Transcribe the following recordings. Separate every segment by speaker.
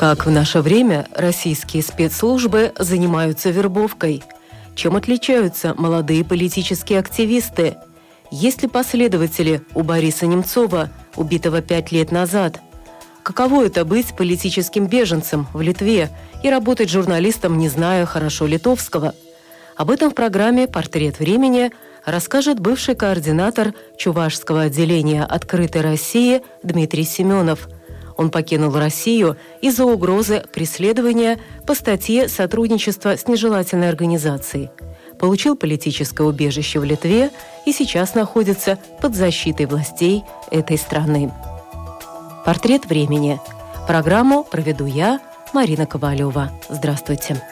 Speaker 1: Как в наше время российские спецслужбы занимаются вербовкой? Чем отличаются молодые политические активисты? Есть ли последователи у Бориса Немцова, убитого пять лет назад? Каково это быть политическим беженцем в Литве и работать журналистом, не зная хорошо литовского? Об этом в программе «Портрет времени» расскажет бывший координатор Чувашского отделения «Открытой России» Дмитрий Семенов – он покинул Россию из-за угрозы преследования по статье «Сотрудничество с нежелательной организацией». Получил политическое убежище в Литве и сейчас находится под защитой властей этой страны. Портрет времени. Программу проведу я, Марина Ковалева. Здравствуйте.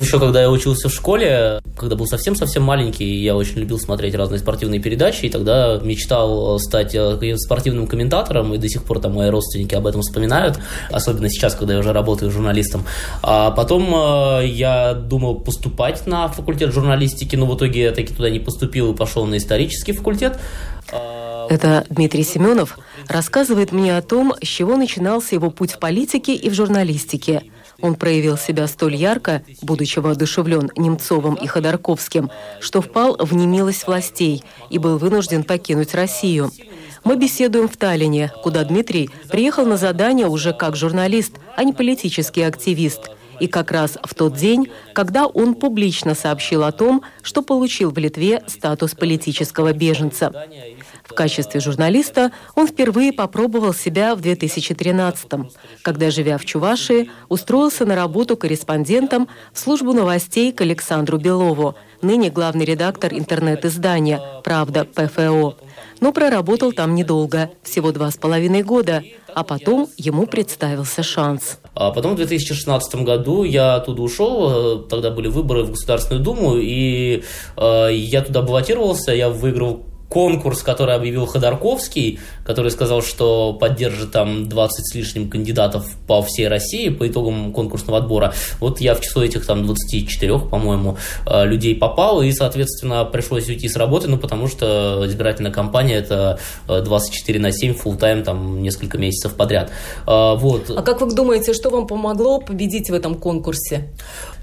Speaker 2: Еще когда я учился в школе, когда был совсем-совсем маленький, я очень любил смотреть разные спортивные передачи, и тогда мечтал стать э, спортивным комментатором, и до сих пор там мои родственники об этом вспоминают, особенно сейчас, когда я уже работаю журналистом. А потом э, я думал поступать на факультет журналистики, но в итоге я таки туда не поступил и пошел на исторический факультет.
Speaker 1: А, Это Дмитрий Семенов рассказывает мне о том, с чего начинался его путь в политике и в журналистике – он проявил себя столь ярко, будучи воодушевлен Немцовым и Ходорковским, что впал в немилость властей и был вынужден покинуть Россию. Мы беседуем в Таллине, куда Дмитрий приехал на задание уже как журналист, а не политический активист. И как раз в тот день, когда он публично сообщил о том, что получил в Литве статус политического беженца. В качестве журналиста он впервые попробовал себя в 2013-м, когда, живя в Чувашии, устроился на работу корреспондентом в службу новостей к Александру Белову, ныне главный редактор интернет-издания «Правда ПФО». Но проработал там недолго, всего два с половиной года, а потом ему представился шанс.
Speaker 2: А потом в 2016 году я оттуда ушел, э, тогда были выборы в Государственную Думу, и э, я туда баллотировался, я выиграл конкурс, который объявил Ходорковский, который сказал, что поддержит там 20 с лишним кандидатов по всей России по итогам конкурсного отбора. Вот я в число этих там 24, по-моему, э, людей попал, и, соответственно, пришлось уйти с работы, ну, потому что избирательная кампания это 24 э, на 7, full тайм там несколько месяцев подряд.
Speaker 1: Э, вот. А как вы думаете, что вам помогло победить в этом конкурсе?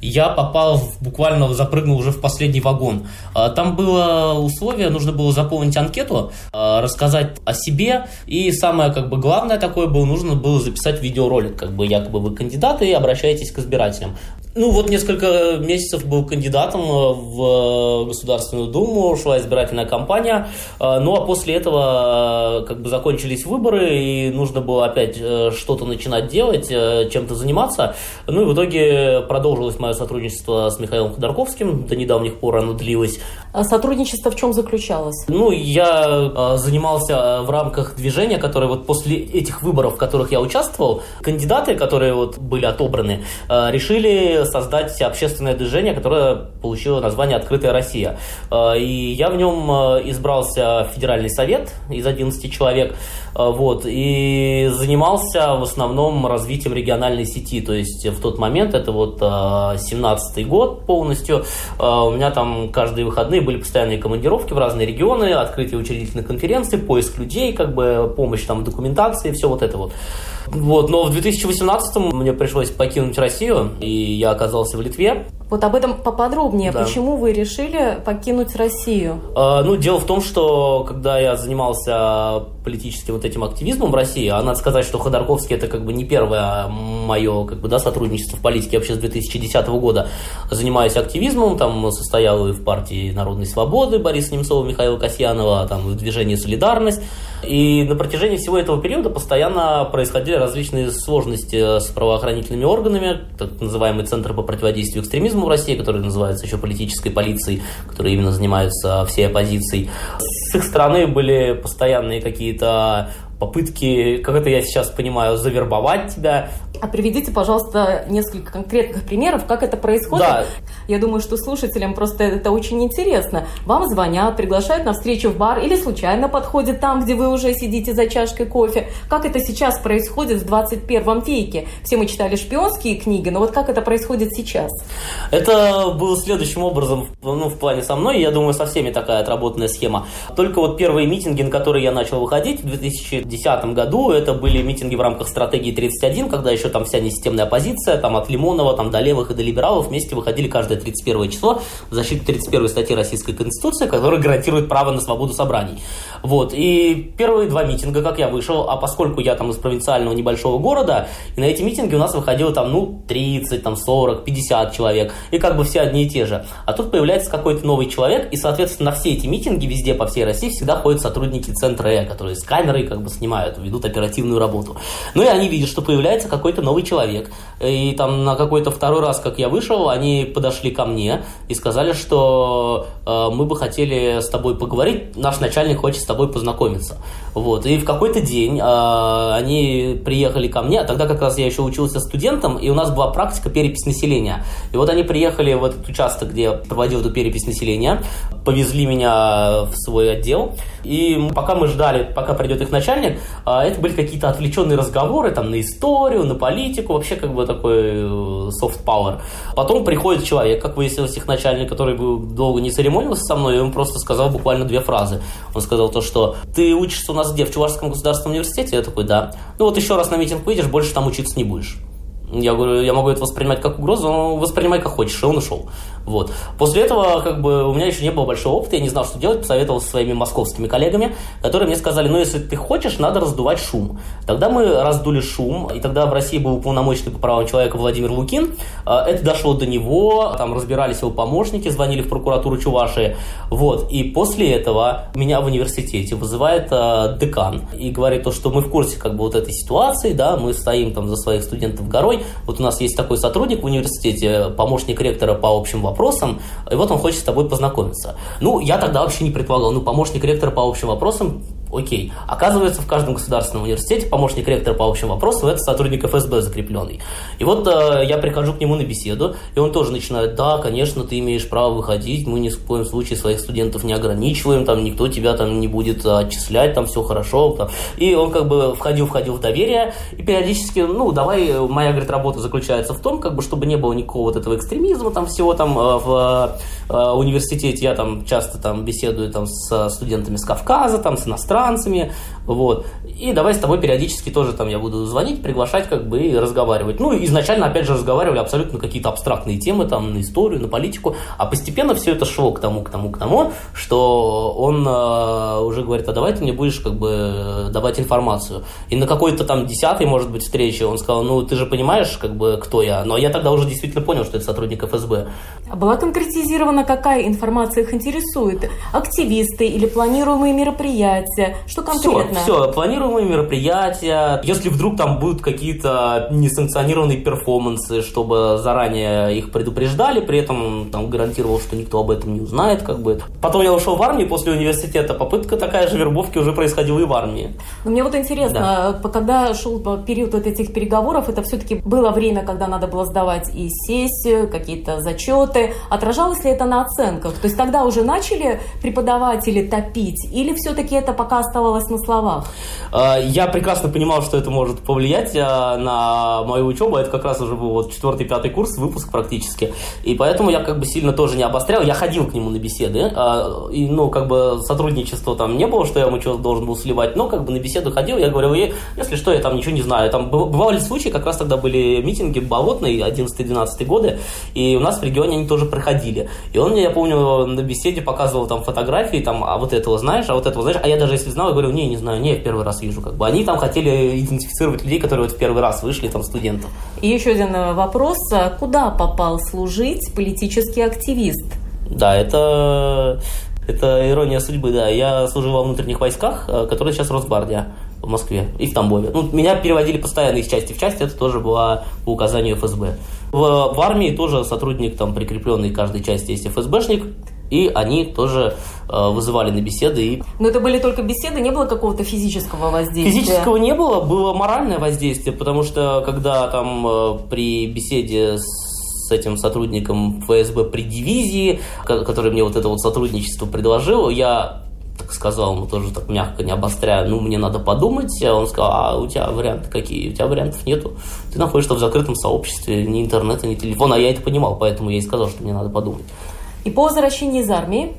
Speaker 2: Я попал, буквально запрыгнул уже в последний вагон. Там было условие, нужно было заполнить заполнить анкету, а, рассказать о себе, и самое как бы главное такое было, нужно было записать видеоролик, как бы якобы вы кандидаты и обращаетесь к избирателям. Ну вот несколько месяцев был кандидатом э, в Государственную Думу, шла избирательная кампания, э, ну а после этого э, как бы закончились выборы и нужно было опять что-то начинать делать, чем-то заниматься. Ну и в итоге продолжилось мое сотрудничество с Михаилом Ходорковским, до недавних пор оно длилось.
Speaker 1: А сотрудничество в чем заключалось?
Speaker 2: Ну я занимался в рамках движения, которое вот после этих выборов, в которых я участвовал, кандидаты, которые вот были отобраны, решили создать общественное движение, которое получило название «Открытая Россия». Э, и я в нем э, избрался в Федеральный совет из 11 человек. Э, вот, и занимался в основном развитием региональной сети. То есть в тот момент, это вот 17 год полностью, у меня там каждые выходные были постоянные командировки в разные регионы, открытие учредительных конференций, поиск людей, как бы помощь там в документации, все вот это вот. Вот, но в 2018 мне пришлось покинуть Россию, и я оказался в Литве.
Speaker 1: Вот об этом поподробнее. Да. Почему вы решили покинуть Россию?
Speaker 2: А, ну, дело в том, что когда я занимался политическим вот этим активизмом в России, а надо сказать, что Ходорковский это как бы не первое мое как бы, да, сотрудничество в политике. Я вообще с 2010 года занимаюсь активизмом, там состоял и в партии Народной Свободы Бориса Немцова, Михаила Касьянова, там в движении «Солидарность». И на протяжении всего этого периода постоянно происходили различные сложности с правоохранительными органами, так называемый Центр по противодействию экстремизму в России, который называется еще политической полицией, который именно занимается всей оппозицией. С их стороны были постоянные какие-то попытки, как это я сейчас понимаю, завербовать тебя.
Speaker 1: А приведите, пожалуйста, несколько конкретных примеров, как это происходит. Да. Я думаю, что слушателям просто это очень интересно. Вам звонят, приглашают на встречу в бар или случайно подходят там, где вы уже сидите за чашкой кофе. Как это сейчас происходит в 21 веке? Все мы читали шпионские книги, но вот как это происходит сейчас?
Speaker 2: Это было следующим образом, ну, в плане со мной, я думаю, со всеми такая отработанная схема. Только вот первые митинги, на которые я начал выходить в 2010 году, это были митинги в рамках стратегии 31, когда еще там вся несистемная оппозиция, там от Лимонова, там до левых и до либералов вместе выходили каждое 31 число в защиту 31 статьи Российской Конституции, которая гарантирует право на свободу собраний. Вот. И первые два митинга, как я вышел, а поскольку я там из провинциального небольшого города, и на эти митинги у нас выходило там, ну, 30, там, 40, 50 человек, и как бы все одни и те же. А тут появляется какой-то новый человек, и, соответственно, на все эти митинги везде по всей России всегда ходят сотрудники центра Э, которые с камерой как бы снимают, ведут оперативную работу. Ну и они видят, что появляется какой-то новый человек. И там на какой-то второй раз, как я вышел, они подошли ко мне и сказали, что э, мы бы хотели с тобой поговорить, наш начальник хочет с тобой познакомиться. Вот. И в какой-то день э, они приехали ко мне, а тогда как раз я еще учился студентом, и у нас была практика перепись населения. И вот они приехали в этот участок, где я проводил эту перепись населения, повезли меня в свой отдел, и пока мы ждали, пока придет их начальник, э, это были какие-то отвлеченные разговоры там на историю, на политику, вообще как бы такой э, soft power. Потом приходит человек, как выяснилось, их начальник, который долго не церемонился со мной, и он просто сказал буквально две фразы. Он сказал то, что ты учишься у нас где, в Чувашском государственном университете? Я такой, да. Ну вот еще раз на митинг выйдешь, больше там учиться не будешь. Я говорю, я могу это воспринимать как угрозу, но воспринимай как хочешь, и он ушел. Вот. После этого, как бы, у меня еще не было большого опыта, я не знал, что делать, посоветовался со своими московскими коллегами, которые мне сказали, ну, если ты хочешь, надо раздувать шум. Тогда мы раздули шум, и тогда в России был уполномоченный по правам человека Владимир Лукин. А, это дошло до него, там разбирались его помощники, звонили в прокуратуру Чувашии. Вот. И после этого меня в университете вызывает э, декан и говорит то, что мы в курсе как бы вот этой ситуации, да, мы стоим там за своих студентов горой. Вот у нас есть такой сотрудник в университете, помощник ректора по общим вопросам, вопросам, и вот он хочет с тобой познакомиться. Ну, я тогда вообще не предполагал, ну, помощник ректора по общим вопросам Окей. Оказывается, в каждом государственном университете помощник ректора по общим вопросам – это сотрудник ФСБ закрепленный. И вот э, я прихожу к нему на беседу, и он тоже начинает, да, конечно, ты имеешь право выходить, мы ни в коем случае своих студентов не ограничиваем, там никто тебя там не будет отчислять, там все хорошо. Там. И он как бы входил-входил в доверие, и периодически, ну, давай, моя, говорит, работа заключается в том, как бы, чтобы не было никакого вот этого экстремизма, там всего там э, в э, университете, я там часто там беседую там с студентами с Кавказа, там с иностранцами, иностранцами, вот. И давай с тобой периодически тоже там я буду звонить, приглашать как бы и разговаривать. Ну, изначально, опять же, разговаривали абсолютно какие-то абстрактные темы, там, на историю, на политику, а постепенно все это шло к тому, к тому, к тому, что он э, уже говорит, а давай ты мне будешь как бы давать информацию. И на какой-то там десятой, может быть, встрече он сказал, ну, ты же понимаешь, как бы, кто я. Но я тогда уже действительно понял, что это сотрудник ФСБ.
Speaker 1: А была конкретизирована, какая информация их интересует? Активисты или планируемые мероприятия? Что конкретно?
Speaker 2: Все, все, планируемые мероприятия. Если вдруг там будут какие-то несанкционированные перформансы, чтобы заранее их предупреждали, при этом там гарантировал, что никто об этом не узнает, как бы. Потом я ушел в армию после университета. Попытка такая же вербовки уже происходила и в армии.
Speaker 1: Но мне вот интересно, да. когда шел период вот этих переговоров, это все-таки было время, когда надо было сдавать и сессию, какие-то зачеты. Отражалось ли это на оценках? То есть тогда уже начали преподаватели топить, или все-таки это пока оставалось на словах?
Speaker 2: А, я прекрасно понимал, что это может повлиять а, на мою учебу. Это как раз уже был вот четвертый, пятый курс, выпуск практически. И поэтому я как бы сильно тоже не обострял. Я ходил к нему на беседы. А, и, ну, как бы сотрудничества там не было, что я ему что должен был сливать. Но как бы на беседу ходил, я говорил, если что, я там ничего не знаю. Там бывали случаи, как раз тогда были митинги болотные, 11-12 годы, и у нас в регионе они тоже проходили. И он мне, я помню, на беседе показывал там фотографии, там, а вот этого знаешь, а вот этого знаешь, а я даже если знал, я говорю, не, не знаю, не, я в первый раз вижу. Как бы. Они там хотели идентифицировать людей, которые вот в первый раз вышли, там, студентов.
Speaker 1: И еще один э, вопрос. Куда попал служить политический активист?
Speaker 2: Да, это, это ирония судьбы, да. Я служил во внутренних войсках, э, которые сейчас Росгвардия в Москве и в Тамбове. Ну, меня переводили постоянно из части в часть, это тоже было по указанию ФСБ. В, в армии тоже сотрудник, там, прикрепленный к каждой части есть ФСБшник, И они тоже э, вызывали на беседы. И...
Speaker 1: Но это были только беседы, не было какого-то физического воздействия?
Speaker 2: Физического не было, было моральное воздействие, потому что когда там э, при беседе с этим сотрудником ФСБ при дивизии, который мне вот это вот сотрудничество предложил, я так сказал ему тоже так мягко, не обостряя, ну, мне надо подумать. А он сказал, а у тебя варианты какие? У тебя вариантов нету. Ты находишься в закрытом сообществе, ни интернета, ни телефона. А я это понимал, поэтому я и сказал, что мне надо подумать.
Speaker 1: И по возвращении из армии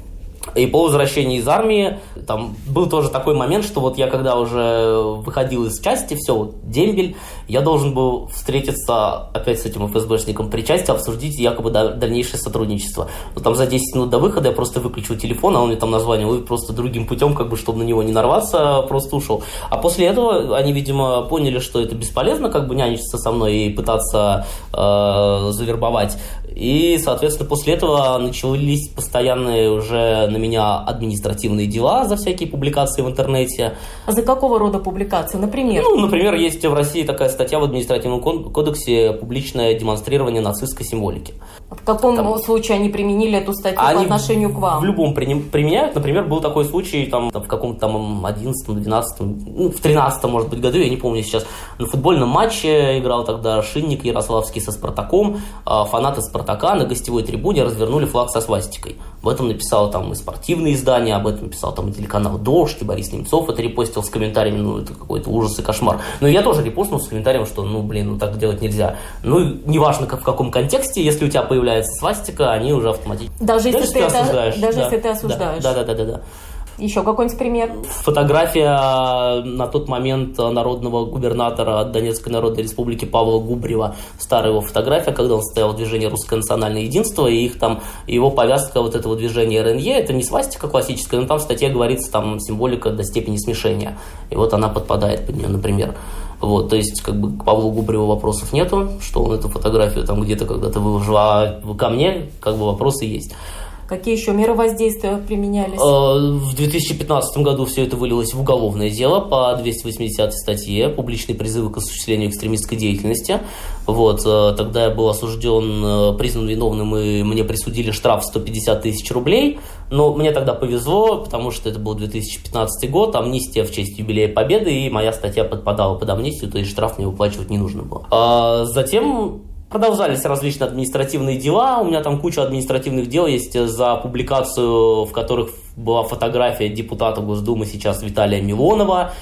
Speaker 2: и по возвращении из армии, там был тоже такой момент, что вот я когда уже выходил из части, все, вот, дембель, я должен был встретиться опять с этим ФСБшником при части, обсудить якобы дальнейшее сотрудничество. Но там за 10 минут до выхода я просто выключил телефон, а он мне там названивал, и просто другим путем, как бы, чтобы на него не нарваться, просто ушел. А после этого они, видимо, поняли, что это бесполезно, как бы нянчиться со мной и пытаться э, завербовать. И, соответственно, после этого начались постоянные уже на меня административные дела за всякие публикации в интернете.
Speaker 1: А за какого рода публикации, например?
Speaker 2: Ну, например, есть в России такая статья в административном кодексе «Публичное демонстрирование нацистской символики».
Speaker 1: В каком там, случае они применили эту статью по отношению к вам?
Speaker 2: В любом применяют. Например, был такой случай там, в каком-то там 11 12 ну, в 13 может быть, году, я не помню сейчас, на футбольном матче играл тогда Шинник Ярославский со Спартаком. А фанаты Спартака на гостевой трибуне развернули флаг со свастикой. Об этом написал там и спортивные издания, об этом писал там и телеканал «Дождь», и Борис Немцов это репостил с комментариями, ну, это какой-то ужас и кошмар. Но я тоже репостнул с комментарием, что, ну, блин, ну, так делать нельзя. Ну, неважно, как, в каком контексте, если у тебя появляется свастика, они уже автоматически...
Speaker 1: Даже если, ты, ты это, осуждаешь. Даже да. если ты осуждаешь.
Speaker 2: Да, да, да, да, да.
Speaker 1: Еще какой-нибудь пример?
Speaker 2: Фотография на тот момент народного губернатора Донецкой Народной Республики Павла Губрева. Старая его фотография, когда он стоял в движении «Русское национальное единство», и их там, его повязка вот этого движения РНЕ, это не свастика классическая, но там в статье говорится там символика до степени смешения. И вот она подпадает под нее, например. Вот, то есть, как бы к Павлу Губреву вопросов нету, что он эту фотографию там где-то когда-то выложил, а ко мне как бы вопросы есть.
Speaker 1: Какие еще меры воздействия применялись?
Speaker 2: Э, в 2015 году все это вылилось в уголовное дело по 280 статье «Публичные призывы к осуществлению экстремистской деятельности». Вот, э, тогда я был осужден, э, признан виновным, и мне присудили штраф 150 тысяч рублей. Но мне тогда повезло, потому что это был 2015 год, амнистия в честь юбилея Победы, и моя статья подпадала под амнистию, то есть штраф мне выплачивать не нужно было. А затем Продолжались различные административные дела. У меня там куча административных дел есть за публикацию, в которых была фотография депутата Госдумы сейчас Виталия Милонова,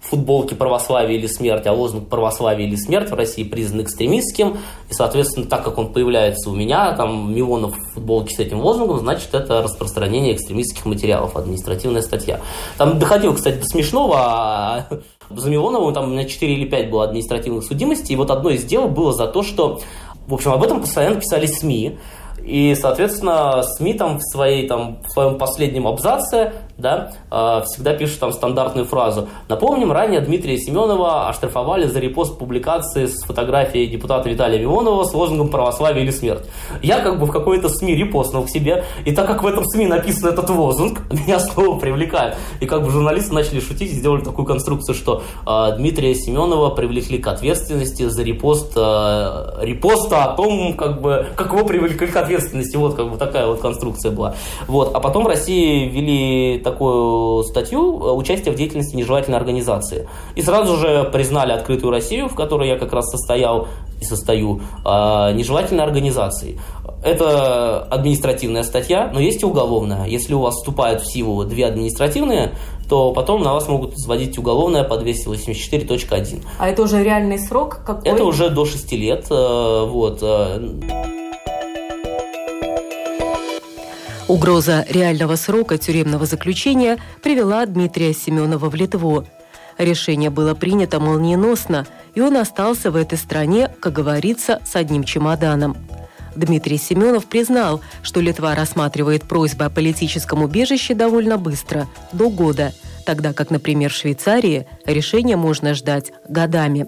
Speaker 2: футболки «Православие или смерть», а лозунг «Православие или смерть» в России признан экстремистским. И, соответственно, так как он появляется у меня, там, Милонов в футболке с этим лозунгом, значит, это распространение экстремистских материалов, административная статья. Там доходило, кстати, до смешного, а за Милоновым там меня 4 или 5 было административных судимостей, и вот одно из дел было за то, что, в общем, об этом постоянно писали СМИ, и, соответственно, СМИ там в, своей, там, в своем последнем абзаце да, э, всегда пишут там стандартную фразу. Напомним, ранее Дмитрия Семенова оштрафовали за репост публикации с фотографией депутата Виталия Милонова с лозунгом «Православие или смерть». Я как бы в какой-то СМИ репостнул к себе, и так как в этом СМИ написан этот лозунг, меня снова привлекают. И как бы журналисты начали шутить и сделали такую конструкцию, что э, Дмитрия Семенова привлекли к ответственности за репост э, репоста о том, как бы, как его привлекли к ответственности. Вот как бы такая вот конструкция была. Вот. А потом в России ввели такую статью э, «Участие в деятельности нежелательной организации». И сразу же признали открытую Россию, в которой я как раз состоял и состою, а, нежелательной организацией. Это административная статья, но есть и уголовная. Если у вас вступают в силу две административные, то потом на вас могут взводить уголовное по 284.1.
Speaker 1: А это уже реальный срок какой?
Speaker 2: Это уже до 6 лет. Э, вот.
Speaker 1: Угроза реального срока тюремного заключения привела Дмитрия Семенова в Литву. Решение было принято молниеносно, и он остался в этой стране, как говорится, с одним чемоданом. Дмитрий Семенов признал, что Литва рассматривает просьбы о политическом убежище довольно быстро, до года, тогда как, например, в Швейцарии решение можно ждать годами.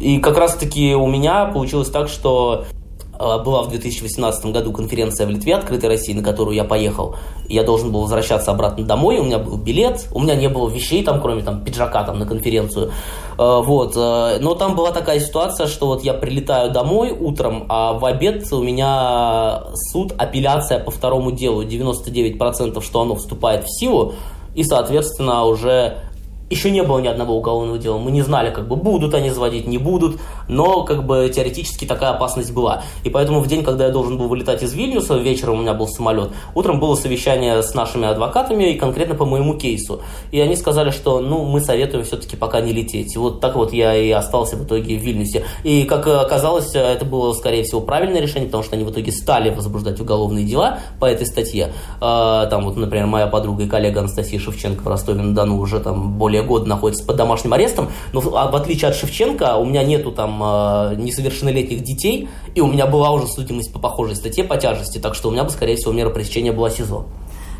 Speaker 2: И как раз-таки у меня получилось так, что была в 2018 году конференция в Литве «Открытой России», на которую я поехал. Я должен был возвращаться обратно домой, у меня был билет, у меня не было вещей там, кроме там пиджака там на конференцию. Э, вот. Но там была такая ситуация, что вот я прилетаю домой утром, а в обед у меня суд, апелляция по второму делу, 99% что оно вступает в силу, и, соответственно, уже еще не было ни одного уголовного дела. Мы не знали, как бы будут они заводить, не будут, но как бы теоретически такая опасность была. И поэтому в день, когда я должен был вылетать из Вильнюса, вечером у меня был самолет, утром было совещание с нашими адвокатами и конкретно по моему кейсу. И они сказали, что ну мы советуем все-таки пока не лететь. И вот так вот я и остался в итоге в Вильнюсе. И как оказалось, это было скорее всего правильное решение, потому что они в итоге стали возбуждать уголовные дела по этой статье. А, там вот, например, моя подруга и коллега Анастасия Шевченко в Ростове-на-Дону уже там более более года находится под домашним арестом, но в, а отличие от Шевченко, у меня нету там э, несовершеннолетних детей, и у меня была уже судимость по похожей статье по тяжести, так что у меня бы, скорее всего, мера пресечения была СИЗО.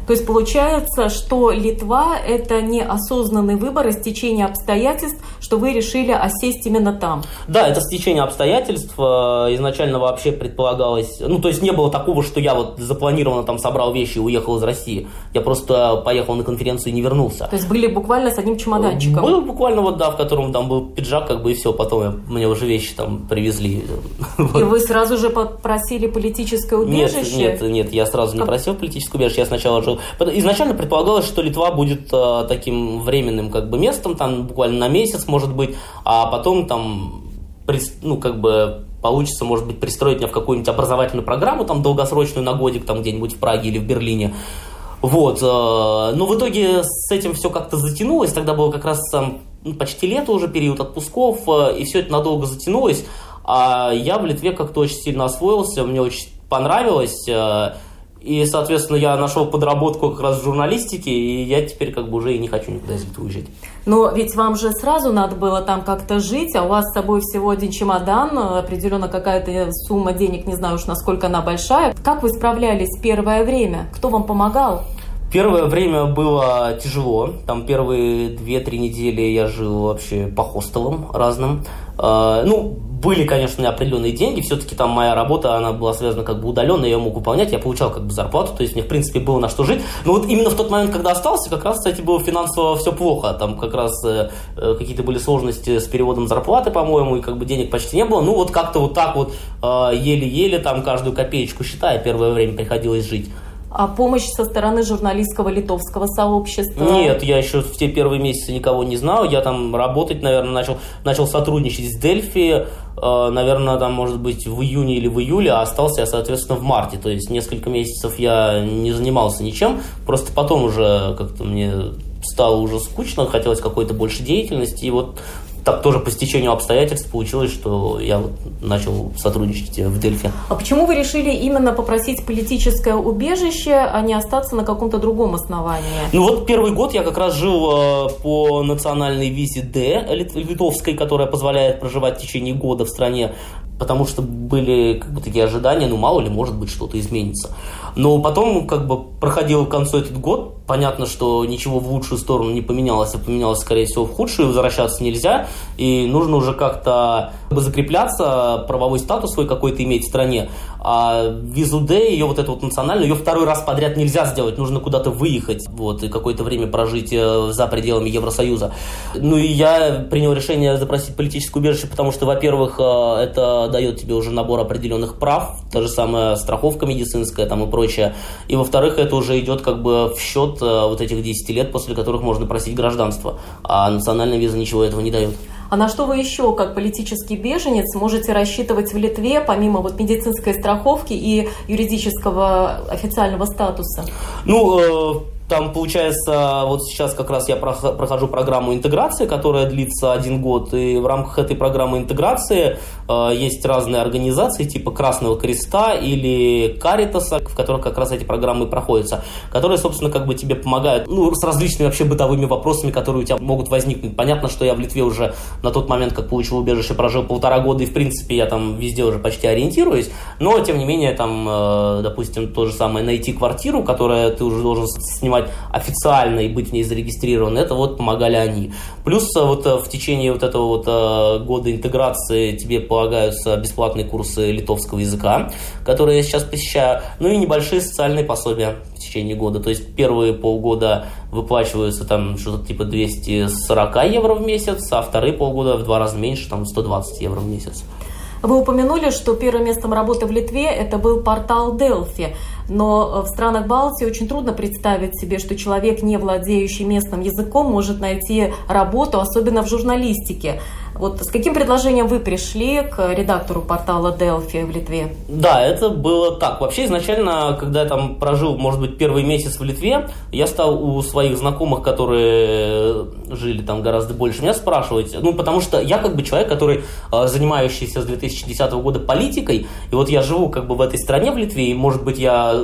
Speaker 3: То есть получается, что Литва – это неосознанный выбор и стечение обстоятельств, что вы решили осесть именно там.
Speaker 2: Да, это стечение обстоятельств. Э, изначально вообще предполагалось... Ну, то есть не было такого, что я вот запланированно там собрал вещи и уехал из России. Я просто поехал на конференцию и не вернулся.
Speaker 3: То есть были буквально с одним чемоданчиком?
Speaker 2: Был буквально вот, да, в котором там был пиджак, как бы и все. Потом я, мне уже вещи там привезли.
Speaker 3: И вы сразу же попросили политическое убежище?
Speaker 2: Нет, нет, нет, я сразу не просил политическое убежище. Я сначала жил Изначально предполагалось, что Литва будет э, таким временным как бы местом, там буквально на месяц, может быть, а потом там, ну, как бы получится, может быть, пристроить меня в какую-нибудь образовательную программу, там, долгосрочную на годик, там, где-нибудь в Праге или в Берлине. Вот. Э, но в итоге с этим все как-то затянулось. Тогда было как раз там, ну, почти лето уже, период отпусков, э, и все это надолго затянулось. А я в Литве как-то очень сильно освоился, мне очень понравилось. И, соответственно, я нашел подработку как раз в журналистике, и я теперь как бы уже и не хочу никуда из этого уезжать.
Speaker 3: Но ведь вам же сразу надо было там как-то жить, а у вас с собой всего один чемодан, определенно какая-то сумма денег, не знаю уж насколько она большая. Как вы справлялись первое время? Кто вам помогал?
Speaker 2: Первое время было тяжело. Там первые две-три недели я жил вообще по хостелам разным. А, ну, были, конечно, определенные деньги, все-таки там моя работа, она была связана как бы удаленно, я мог выполнять, я получал как бы зарплату, то есть мне, в принципе, было на что жить. Но вот именно в тот момент, когда остался, как раз, кстати, было финансово все плохо, там как раз э, э, какие-то были сложности с переводом зарплаты, по-моему, и как бы денег почти не было. Ну, вот как-то вот так вот э, еле-еле там каждую копеечку считая, первое время приходилось жить
Speaker 3: а помощь со стороны журналистского литовского сообщества?
Speaker 2: Нет, я еще в те первые месяцы никого не знал. Я там работать, наверное, начал, начал сотрудничать с Дельфи, э, наверное, там, может быть, в июне или в июле, а остался я, соответственно, в марте. То есть несколько месяцев я не занимался ничем, просто потом уже как-то мне стало уже скучно, хотелось какой-то больше деятельности, и вот так тоже по стечению обстоятельств получилось, что я вот начал сотрудничать в Дельфи.
Speaker 3: А почему вы решили именно попросить политическое убежище, а не остаться на каком-то другом основании?
Speaker 2: Ну вот первый год я как раз жил э, по национальной визе D, литовской, которая позволяет проживать в течение года в стране потому что были как бы такие ожидания, ну мало ли, может быть, что-то изменится. Но потом как бы проходил к концу этот год, понятно, что ничего в лучшую сторону не поменялось, а поменялось, скорее всего, в худшую, возвращаться нельзя, и нужно уже как-то закрепляться, правовой статус свой какой-то иметь в стране. А визу Д, ее вот эту вот национальную, ее второй раз подряд нельзя сделать, нужно куда-то выехать, вот, и какое-то время прожить э, за пределами Евросоюза. Ну и я принял решение запросить политическое убежище, потому что, во-первых, э, это дает тебе уже набор определенных прав, та же самая страховка медицинская там и прочее. И, во-вторых, это уже идет как бы в счет Э, вот этих 10 лет, после которых можно просить гражданство. А национальная виза ничего этого не дает.
Speaker 3: А на что вы еще, как политический беженец, можете рассчитывать в Литве, помимо вот медицинской страховки и юридического официального статуса?
Speaker 2: Ну, э там, получается, вот сейчас как раз я прохожу программу интеграции, которая длится один год, и в рамках этой программы интеграции э, есть разные организации, типа Красного Креста или Каритаса, в которых как раз эти программы проходятся, которые, собственно, как бы тебе помогают, ну, с различными вообще бытовыми вопросами, которые у тебя могут возникнуть. Понятно, что я в Литве уже на тот момент, как получил убежище, прожил полтора года, и, в принципе, я там везде уже почти ориентируюсь, но, тем не менее, там, э, допустим, то же самое найти квартиру, которую ты уже должен снимать существовать официально и быть в ней зарегистрирован, это вот помогали они. Плюс вот в течение вот этого вот года интеграции тебе полагаются бесплатные курсы литовского языка, которые я сейчас посещаю, ну и небольшие социальные пособия в течение года. То есть первые полгода выплачиваются там что-то типа 240 евро в месяц, а вторые полгода в два раза меньше, там 120 евро в месяц.
Speaker 3: Вы упомянули, что первым местом работы в Литве это был портал Delphi, но в странах Балтии очень трудно представить себе, что человек, не владеющий местным языком, может найти работу, особенно в журналистике. Вот с каким предложением вы пришли к редактору портала Delphi в Литве?
Speaker 2: Да, это было так. Вообще изначально, когда я там прожил, может быть, первый месяц в Литве, я стал у своих знакомых, которые жили там гораздо больше, меня спрашивать. Ну, потому что я как бы человек, который э, занимающийся с 2010 года политикой, и вот я живу как бы в этой стране, в Литве, и, может быть, я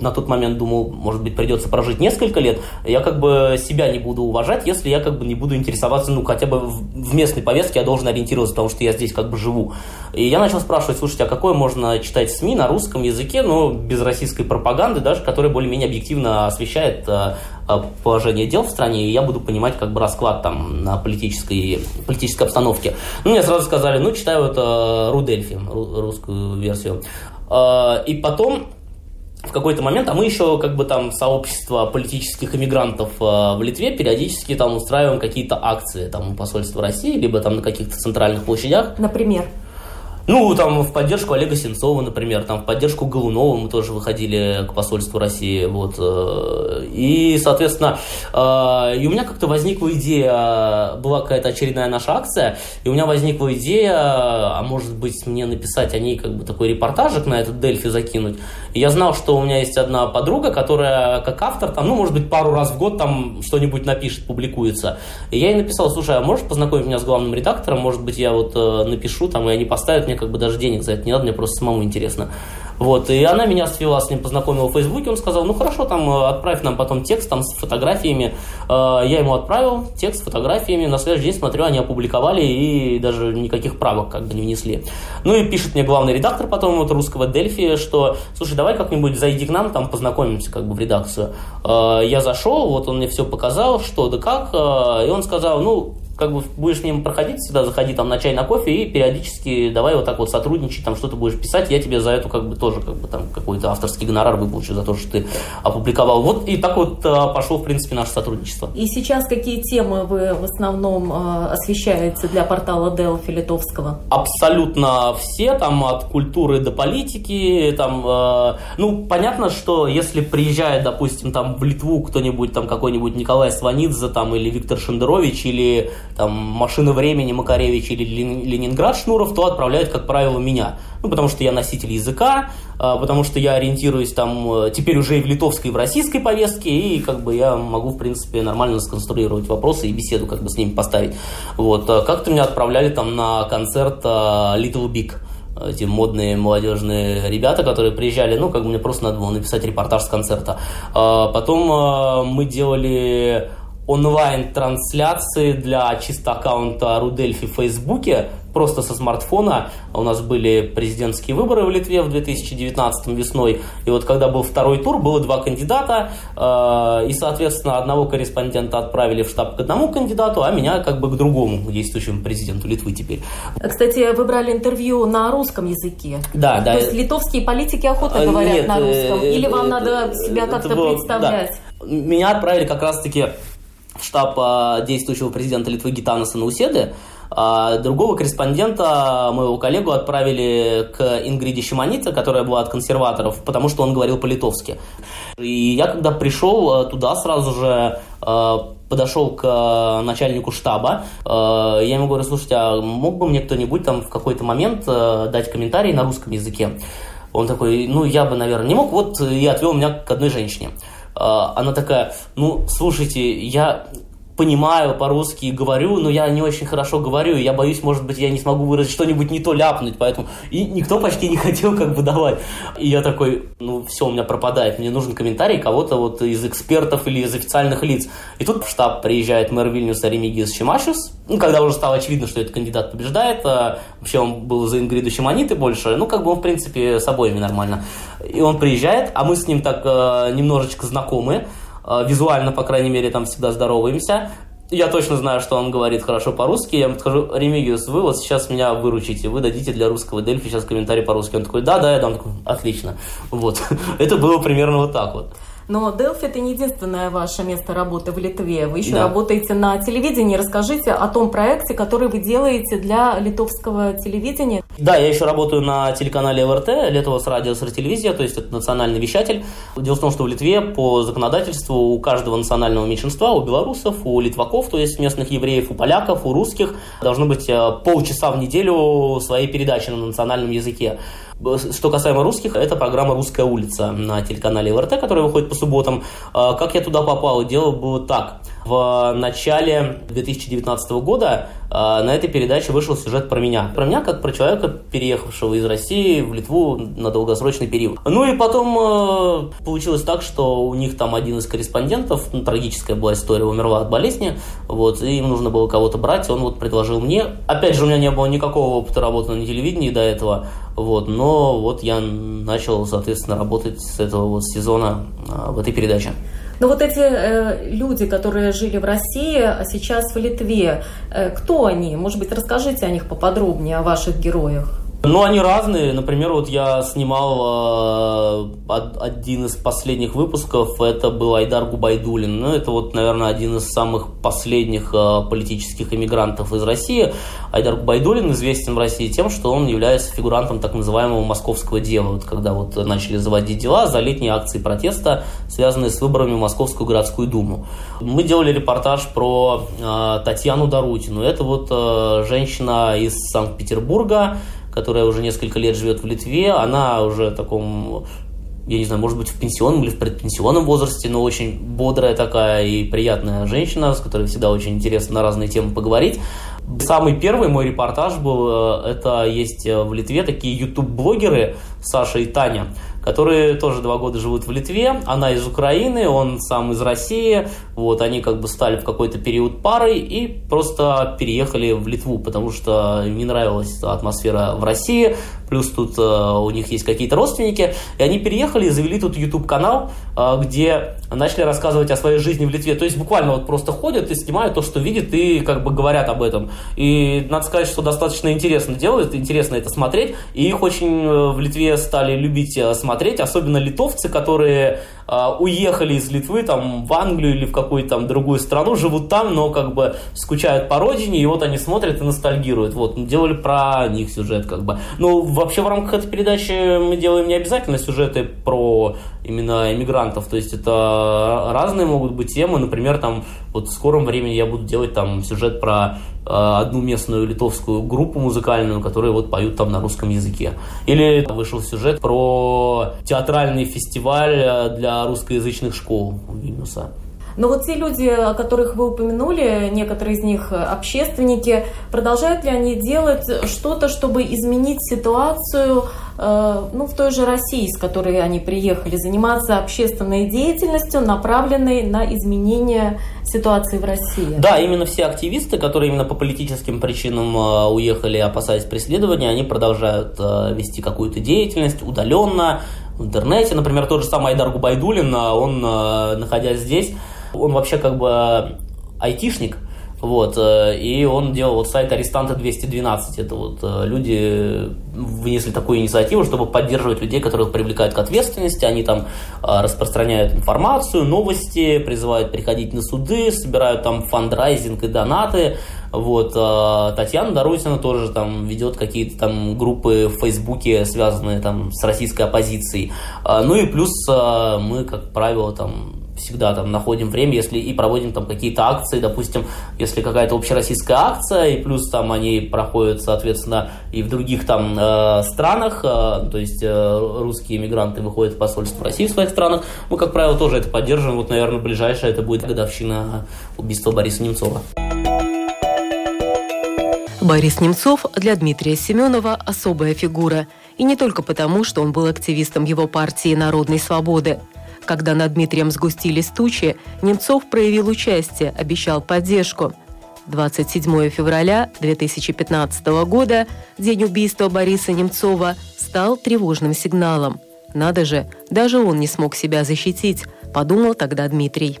Speaker 2: на тот момент думал, может быть, придется прожить несколько лет, я как бы себя не буду уважать, если я как бы не буду интересоваться, ну, хотя бы в местной повестке я должен ориентироваться, потому что я здесь как бы живу. И я начал спрашивать, слушайте, а какое можно читать СМИ на русском языке, ну, без российской пропаганды даже, которая более-менее объективно освещает э, э, положение дел в стране, и я буду понимать как бы расклад там на политической, политической обстановке. Ну, мне сразу сказали, ну, читаю это Рудельфи, русскую версию. Э, и потом в какой-то момент, а мы еще как бы там сообщество политических иммигрантов э, в Литве периодически там устраиваем какие-то акции там у посольства России, либо там на каких-то центральных площадях.
Speaker 3: Например?
Speaker 2: Ну, там в поддержку Олега Сенцова, например, там в поддержку Голунова мы тоже выходили к посольству России, вот. Э, и, соответственно, э, и у меня как-то возникла идея, была какая-то очередная наша акция, и у меня возникла идея, а может быть мне написать о ней как бы такой репортажик на этот Дельфи закинуть. И я знал, что у меня есть одна подруга, которая как автор, там, ну, может быть, пару раз в год там что-нибудь напишет, публикуется. И я ей написал, слушай, а можешь познакомить меня с главным редактором, может быть, я вот э, напишу, там, и они поставят мне как бы даже денег за это не надо, мне просто самому интересно. Вот, и она меня свела с ним, познакомила в Фейсбуке, он сказал, ну хорошо, там э, отправь нам потом текст там с фотографиями. Э, я ему отправил текст с фотографиями, на следующий день смотрю, они опубликовали и даже никаких правок как бы не внесли. Ну и пишет мне главный редактор потом вот русского Дельфи, что, слушай, давай как-нибудь зайди к нам, там познакомимся как бы в редакцию. Э, я зашел, вот он мне все показал, что да как, и он сказал, ну, как бы будешь мимо проходить, всегда заходи там на чай, на кофе и периодически давай вот так вот сотрудничать, там что-то будешь писать, я тебе за это как бы тоже как бы там какой-то авторский гонорар выплачу за то, что ты опубликовал. Вот и так вот а, пошло, в принципе, наше сотрудничество.
Speaker 3: И сейчас какие темы вы в основном а, освещаете для портала Delphi Литовского?
Speaker 2: Абсолютно все, там от культуры до политики, там, а, ну, понятно, что если приезжает, допустим, там в Литву кто-нибудь, там какой-нибудь Николай Сванидзе, там, или Виктор Шендерович, или там, «Машина времени» Макаревич или «Ленинград» Шнуров, то отправляют, как правило, меня. Ну, потому что я носитель языка, а, потому что я ориентируюсь там э, теперь уже и в литовской, и в российской повестке, и как бы я могу, в принципе, нормально сконструировать вопросы и беседу как бы с ними поставить. Вот. А как-то меня отправляли там на концерт а, Little Big эти модные молодежные ребята, которые приезжали, ну, как бы мне просто надо было написать репортаж с концерта. Потом мы делали онлайн-трансляции для чисто аккаунта Рудельфи в Фейсбуке, просто со смартфона. У нас были президентские выборы в Литве в 2019 весной, и вот когда был второй тур, было два кандидата, э, и, соответственно, одного корреспондента отправили в штаб к одному кандидату, а меня как бы к другому действующему президенту Литвы теперь.
Speaker 3: Кстати, вы брали интервью на русском языке.
Speaker 2: Да, да.
Speaker 3: То есть литовские политики охотно э, говорят Нет, на русском, или вам надо себя как-то представлять?
Speaker 2: Да. Меня отправили как раз-таки в штаб а, действующего президента Литвы Гитанаса Науседы. А другого корреспондента, моего коллегу, отправили к Ингриде Шиманице, которая была от консерваторов, потому что он говорил по-литовски. И я, когда пришел а, туда, сразу же подошел к начальнику штаба, я ему говорю, слушайте, а мог бы мне кто-нибудь там в какой-то момент дать комментарий на русском языке? Он такой, ну, я бы, наверное, не мог, вот и отвел меня к одной женщине. А, она такая, ну, слушайте, я понимаю по-русски и говорю, но я не очень хорошо говорю, и я боюсь, может быть, я не смогу выразить что-нибудь не то ляпнуть, поэтому и никто почти не хотел как бы давать. И я такой, ну все, у меня пропадает, мне нужен комментарий кого-то вот из экспертов или из официальных лиц. И тут в штаб приезжает мэр Вильнюса Ремигиус Чемашус, ну, когда уже стало очевидно, что этот кандидат побеждает, а вообще он был за Ингриду Шиманиты больше, ну, как бы он, в принципе, с обоими нормально. И он приезжает, а мы с ним так э, немножечко знакомы, визуально, по крайней мере, там всегда здороваемся. Я точно знаю, что он говорит хорошо по-русски. Я ему скажу, Ремигиус, вы вот сейчас меня выручите, вы дадите для русского Дельфи сейчас комментарий по-русски. Он такой, да, да, я дам. Такой, Отлично. Вот. Это было примерно вот так вот.
Speaker 3: Но Delphi это не единственное ваше место работы в Литве. Вы еще да. работаете на телевидении. Расскажите о том проекте, который вы делаете для литовского телевидения.
Speaker 2: Да, я еще работаю на телеканале ВРТ, Летовос радио телевизия, то есть это национальный вещатель. Дело в том, что в Литве по законодательству у каждого национального меньшинства, у белорусов, у литваков, то есть местных евреев, у поляков, у русских, должно быть э, полчаса в неделю своей передачи на национальном языке. Что касаемо русских, это программа «Русская улица» на телеканале ЛРТ, которая выходит по субботам. А, как я туда попал? Дело было так. В начале 2019 года а, на этой передаче вышел сюжет про меня. Про меня, как про человека, переехавшего из России в Литву на долгосрочный период. Ну и потом э, получилось так, что у них там один из корреспондентов, ну, трагическая была история, умерла от болезни, вот, и им нужно было кого-то брать, он вот предложил мне. Опять же, у меня не было никакого опыта работы на телевидении до этого, вот, но вот я начал, соответственно, работать с этого вот сезона э, в этой передаче.
Speaker 3: Но вот эти э, люди, которые жили в России, а сейчас в Литве, э, кто они? Может быть, расскажите о них поподробнее, о ваших героях.
Speaker 2: Ну, они разные. Например, вот я снимал э, один из последних выпусков, это был Айдар Губайдулин. Ну, это вот, наверное, один из самых последних э, политических иммигрантов из России. Айдар Губайдулин известен в России тем, что он является фигурантом так называемого московского дела. Вот когда вот начали заводить дела за летние акции протеста, связанные с выборами в Московскую городскую думу. Мы делали репортаж про э, Татьяну Дарутину. Это вот э, женщина из Санкт-Петербурга, которая уже несколько лет живет в Литве, она уже в таком я не знаю, может быть, в пенсионном или в предпенсионном возрасте, но очень бодрая такая и приятная женщина, с которой всегда очень интересно на разные темы поговорить. Самый первый мой репортаж был, э, это есть в Литве такие YouTube-блогеры Саша и Таня, которые тоже два года живут в Литве. Она из Украины, он сам из России. Вот, они как бы стали в какой-то период парой и просто переехали в Литву, потому что не нравилась атмосфера в России. Плюс тут э, у них есть какие-то родственники. И они переехали и завели тут YouTube-канал, э, где начали рассказывать о своей жизни в Литве. То есть буквально вот просто ходят и снимают то, что видят, и как бы говорят об этом. И надо сказать, что достаточно интересно делают, интересно это смотреть. И их очень э, в Литве стали любить э, смотреть смотреть, особенно литовцы, которые уехали из Литвы там в Англию или в какую-то там другую страну, живут там, но как бы скучают по родине, и вот они смотрят и ностальгируют. Вот, мы делали про них сюжет как бы. Ну, вообще в рамках этой передачи мы делаем не обязательно сюжеты про именно иммигрантов, то есть это разные могут быть темы, например, там вот в скором времени я буду делать там сюжет про Э, одну местную литовскую группу музыкальную, которые вот поют там на русском языке. Или вышел сюжет про театральный фестиваль э, для русскоязычных школ Вильнюса.
Speaker 3: Но вот те люди, о которых вы упомянули, некоторые из них общественники, продолжают ли они делать что-то, чтобы изменить ситуацию э, ну, в той же России, с которой они приехали, заниматься общественной деятельностью, направленной на изменение ситуации в России?
Speaker 2: Да, именно все активисты, которые именно по политическим причинам э, уехали, опасаясь преследования, они продолжают э, вести какую-то деятельность удаленно, в интернете. Например, тот же самый Айдар Губайдулин, он, находясь здесь, он вообще как бы айтишник, вот, э, и он делал вот сайт Арестанта 212. Это вот э, люди внесли такую инициативу, чтобы поддерживать людей, которых привлекают к ответственности. Они там э, распространяют информацию, новости, призывают приходить на суды, собирают там фандрайзинг и донаты. Вот, Татьяна Дарутина тоже там ведет какие-то там группы в Фейсбуке, связанные там с российской оппозицией. Ну и плюс мы, как правило, там всегда там находим время, если и проводим там какие-то акции, допустим, если какая-то общероссийская акция, и плюс там они проходят, соответственно, и в других там э, странах, э, то есть э, русские иммигранты выходят в посольство России в своих странах, мы, как правило, тоже это поддерживаем. Вот, наверное, ближайшее это будет годовщина убийства Бориса Немцова.
Speaker 1: Борис Немцов для Дмитрия Семенова особая фигура. И не только потому, что он был активистом его партии «Народной свободы». Когда над Дмитрием сгустились тучи, Немцов проявил участие, обещал поддержку. 27 февраля 2015 года, день убийства Бориса Немцова, стал тревожным сигналом. Надо же, даже он не смог себя защитить, подумал тогда Дмитрий.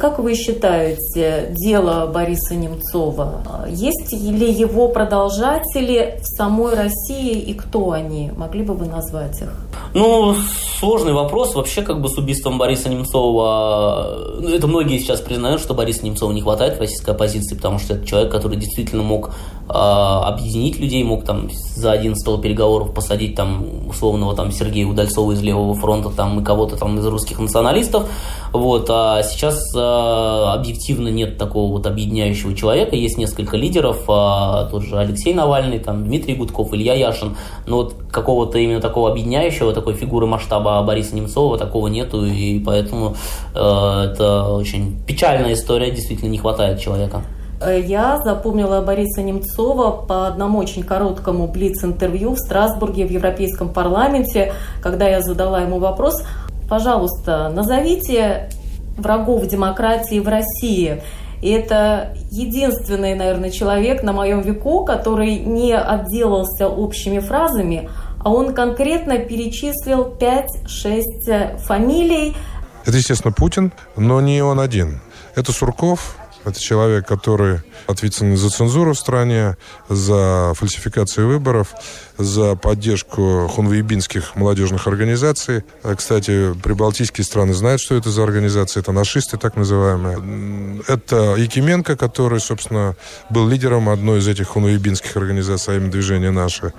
Speaker 3: Как вы считаете, дело Бориса Немцова, есть ли его продолжатели в самой России и кто они? Могли бы вы назвать их?
Speaker 2: Ну, сложный вопрос. Вообще, как бы с убийством Бориса Немцова, ну, это многие сейчас признают, что Бориса Немцова не хватает в российской оппозиции, потому что это человек, который действительно мог э, объединить людей, мог там за один стол переговоров посадить там условного там Сергея Удальцова из Левого фронта там и кого-то там из русских националистов. Вот. А сейчас э, объективно нет такого вот объединяющего человека. Есть несколько лидеров, э, тот же Алексей Навальный, там Дмитрий Гудков, Илья Яшин. Но вот какого-то именно такого объединяющего, такой фигуры масштаба Бориса Немцова такого нету, и поэтому э, это очень печальная история, действительно не хватает человека.
Speaker 3: Э, я запомнила Бориса Немцова по одному очень короткому блиц-интервью в Страсбурге в Европейском парламенте, когда я задала ему вопрос, пожалуйста, назовите врагов демократии в России. И это единственный, наверное, человек на моем веку, который не отделался общими фразами, а он конкретно перечислил 5-6 фамилий.
Speaker 4: Это, естественно, Путин, но не он один. Это Сурков, это человек, который ответственный за цензуру в стране, за фальсификацию выборов, за поддержку хунвейбинских молодежных организаций. А, кстати, прибалтийские страны знают, что это за организации. Это нашисты, так называемые. Это Якименко, который, собственно, был лидером одной из этих хунвейбинских организаций, а именно движение «Наше».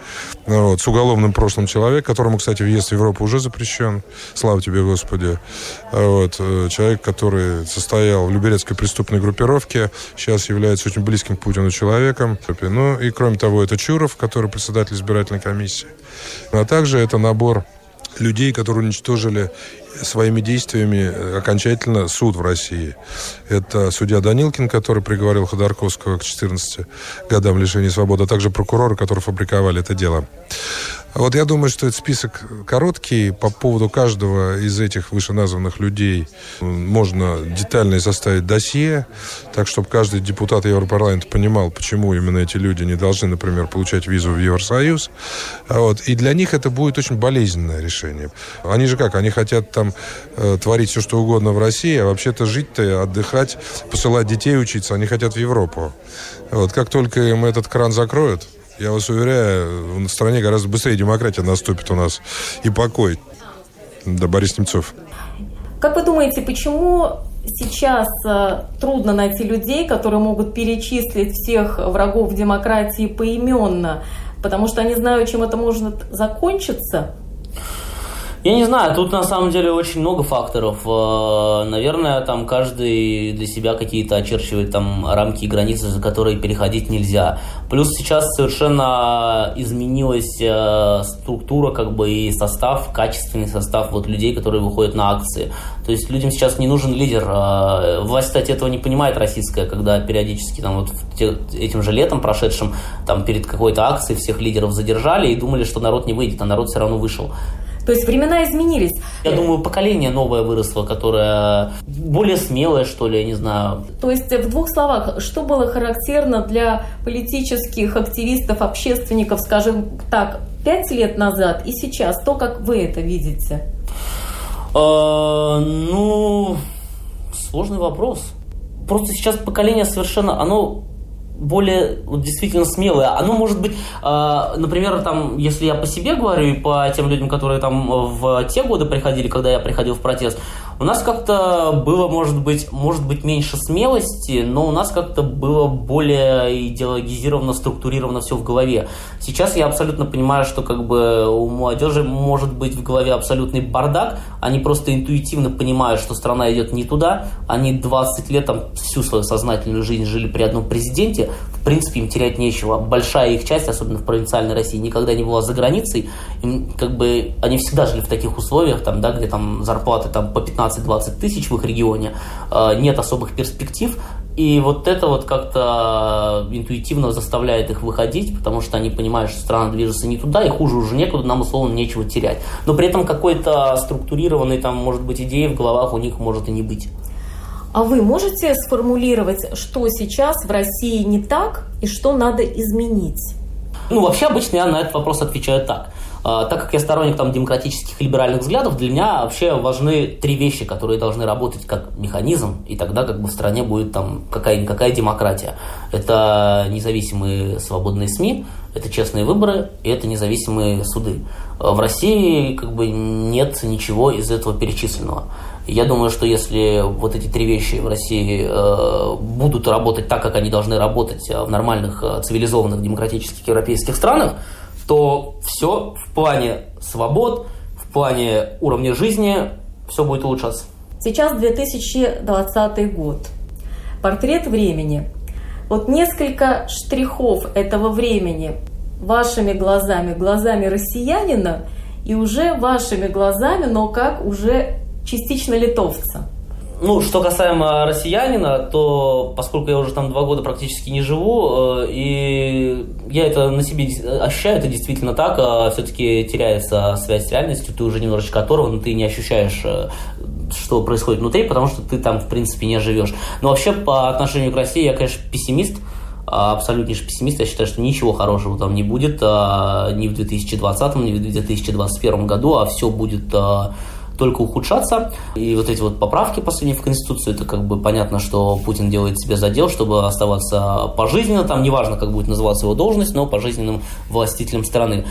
Speaker 4: Вот, с уголовным прошлым человек, которому, кстати, въезд в Европу уже запрещен. Слава тебе, Господи. Вот, э, человек, который состоял в Люберецкой преступной группировке, сейчас является очень близким к Путину человеком. Ну и, кроме того, это Чуров, который председатель избирательной комиссии. А также это набор людей, которые уничтожили своими действиями э, окончательно суд в России. Это судья Данилкин, который приговорил Ходорковского к 14 годам лишения свободы, а также прокуроры, которые фабриковали это дело. Вот я думаю, что этот список короткий. По поводу каждого из этих вышеназванных людей можно детально составить досье, так, чтобы каждый депутат Европарламента понимал, почему именно эти люди не должны, например, получать визу в Евросоюз. Вот. И для них это будет очень болезненное решение. Они же как? Они хотят там э, творить все, что угодно в России, а вообще-то жить-то, отдыхать, посылать детей учиться. Они хотят в Европу. Вот. Как только им этот кран закроют, я вас уверяю, в стране гораздо быстрее демократия наступит у нас и покой. Да, Борис Немцов.
Speaker 3: Как вы думаете, почему сейчас э, трудно найти людей, которые могут перечислить всех врагов демократии поименно? Потому что они знают, чем это может закончиться?
Speaker 2: Я не знаю, тут на самом деле очень много факторов. Э, наверное, там каждый для себя какие-то очерчивает там рамки и границы, за которые переходить нельзя. Плюс сейчас совершенно изменилась э, структура как бы и состав, качественный состав вот людей, которые выходят на акции. То есть людям сейчас не нужен лидер. Э, власть, кстати, этого не понимает российская, когда периодически там вот этим же летом прошедшим там перед какой-то акцией всех лидеров задержали и думали, что народ не выйдет, а народ все равно вышел.
Speaker 3: То есть времена изменились.
Speaker 2: Я думаю, поколение новое выросло, которое более смелое, что ли, я не знаю.
Speaker 3: То есть в двух словах, что было характерно для политических активистов, общественников, скажем так, пять лет назад и сейчас, то, как вы это видите?
Speaker 2: А, ну, сложный вопрос. Просто сейчас поколение совершенно, оно более вот, действительно смелое. Оно может быть, э, например, там, если я по себе говорю и по тем людям, которые там в те годы приходили, когда я приходил в протест, у нас как-то было, может быть, может быть, меньше смелости, но у нас как-то было более идеологизировано, структурировано все в голове. Сейчас я абсолютно понимаю, что как бы у молодежи может быть в голове абсолютный бардак, они просто интуитивно понимают, что страна идет не туда, они 20 лет, там, всю свою сознательную жизнь жили при одном президенте, в принципе, им терять нечего. Большая их часть, особенно в провинциальной России, никогда не была за границей, им, как бы, они всегда жили в таких условиях, там, да, где там зарплаты там, по 15 15-20 тысяч в их регионе, э, нет особых перспектив, и вот это вот как-то интуитивно заставляет их выходить, потому что они понимают, что страна движется не туда, и хуже уже некуда, нам условно нечего терять. Но при этом какой-то структурированной там, может быть, идеи в головах у них может и не быть.
Speaker 3: А вы можете сформулировать, что сейчас в России не так и что надо изменить?
Speaker 2: Ну, вообще обычно я на этот вопрос отвечаю так. А, так как я сторонник там демократических либеральных взглядов, для меня вообще важны три вещи, которые должны работать как механизм, и тогда как бы в стране будет там какая-никакая демократия. Это независимые свободные СМИ, это честные выборы и это независимые суды. В России как бы нет ничего из этого перечисленного. Я думаю, что если вот эти три вещи в России э, будут работать так, как они должны работать э, в нормальных, э, цивилизованных, демократических европейских странах, то все в плане свобод, в плане уровня жизни, все будет улучшаться.
Speaker 3: Сейчас 2020 год. Портрет времени. Вот несколько штрихов этого времени вашими глазами, глазами россиянина, и уже вашими глазами, но как уже частично литовца.
Speaker 2: Ну, что касаемо россиянина, то поскольку я уже там два года практически не живу, э, и я это на себе ощущаю, это действительно так, а все-таки теряется связь с реальностью, ты уже немножечко оторван, ты не ощущаешь, э, что происходит внутри, потому что ты там, в принципе, не живешь. Но вообще, по отношению к России, я, конечно, пессимист, а абсолютнейший пессимист. Я считаю, что ничего хорошего там не будет а, ни в 2020, ни в 2021 году, а все будет только ухудшаться. И вот эти вот поправки последние в Конституцию, это как бы понятно, что Путин делает себе задел, чтобы оставаться пожизненно, там неважно, как будет называться его должность, но пожизненным властителем страны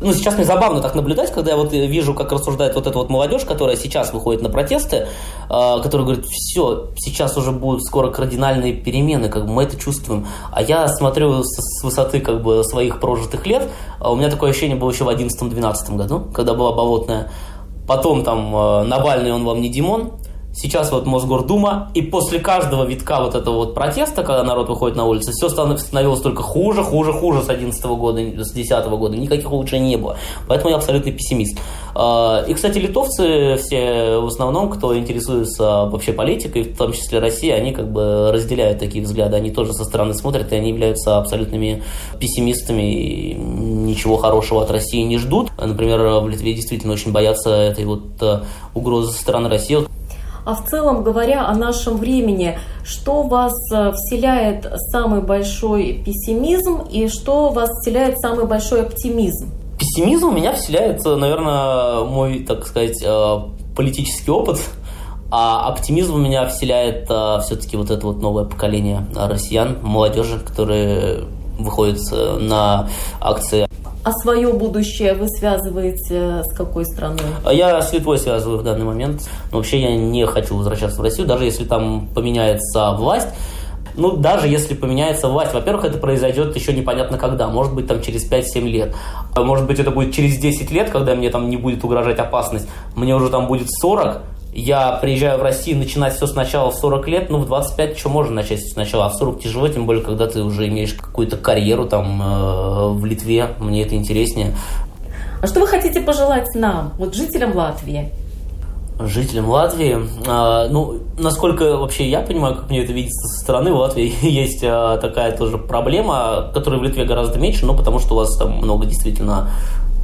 Speaker 2: ну, сейчас мне забавно так наблюдать, когда я вот вижу, как рассуждает вот эта вот молодежь, которая сейчас выходит на протесты, э, которая говорит, все, сейчас уже будут скоро кардинальные перемены, как бы мы это чувствуем. А я смотрю с, с высоты как бы своих прожитых лет, а у меня такое ощущение было еще в 11-12 году, когда была болотная Потом там э, Навальный, он вам не Димон. Сейчас вот Мосгордума, и после каждого витка вот этого вот протеста, когда народ выходит на улицы, все становилось только хуже, хуже, хуже с 2011 года, с 2010 года. Никаких улучшений не было. Поэтому я абсолютный пессимист. А, и, кстати, литовцы все в основном, кто интересуется вообще политикой, в том числе Россия, они как бы разделяют такие взгляды. Они тоже со стороны смотрят, и они являются абсолютными пессимистами и ничего хорошего от России не ждут. Например, в Литве действительно очень боятся этой вот э, угрозы со стороны России.
Speaker 3: А в целом, говоря о нашем времени, что вас э, вселяет самый большой пессимизм и что вас вселяет самый большой оптимизм?
Speaker 2: Пессимизм у меня вселяет, наверное, мой, так сказать, э, политический опыт. А оптимизм у меня вселяет все-таки вот это вот новое поколение россиян, молодежи, которые выходят на акции
Speaker 3: а свое будущее вы связываете с какой страной? А
Speaker 2: я с Литвой связываю в данный момент. Но вообще я не хочу возвращаться в Россию, даже если там поменяется власть. Ну, даже если поменяется власть, во-первых, это произойдет еще непонятно когда, может быть, там через 5-7 лет. А может быть, это будет через 10 лет, когда мне там не будет угрожать опасность. Мне уже там будет 40, я приезжаю в Россию начинать все сначала в 40 лет, ну, в 25 еще можно начать сначала, а в 40 тяжело, тем более, когда ты уже имеешь какую-то карьеру там э, в Литве, мне это интереснее.
Speaker 3: А что вы хотите пожелать нам, вот жителям Латвии?
Speaker 2: Жителям Латвии, э, ну, насколько вообще я понимаю, как мне это видится со стороны, в Латвии есть э, такая тоже проблема, которая в Литве гораздо меньше, но потому что у вас там много действительно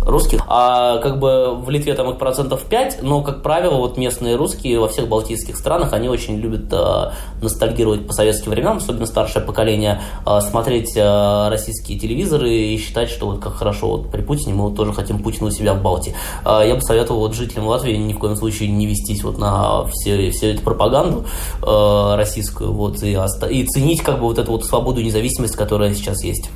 Speaker 2: русских, а как бы в Литве там их процентов 5, но, как правило, вот местные русские во всех балтийских странах, они очень любят э, ностальгировать по советским временам, особенно старшее поколение, э, смотреть э, российские телевизоры и считать, что вот как хорошо вот при Путине, мы вот тоже хотим Путина у себя в Балтии. Э, я бы советовал вот жителям Латвии ни в коем случае не вестись вот на все, всю эту пропаганду э, российскую, вот, и, и ценить как бы вот эту вот свободу и независимость, которая сейчас есть.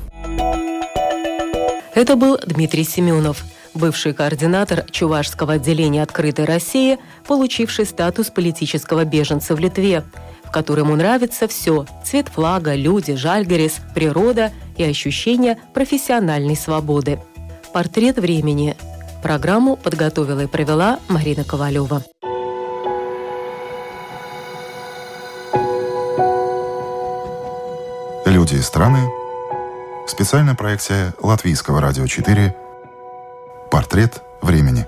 Speaker 1: Это был Дмитрий Семенов, бывший координатор Чувашского отделения «Открытой России», получивший статус политического беженца в Литве, в котором ему нравится все – цвет флага, люди, жальгерис, природа и ощущение профессиональной свободы. Портрет времени. Программу подготовила и провела Марина Ковалева.
Speaker 5: Люди и страны Специальная проекция Латвийского радио 4 «Портрет времени».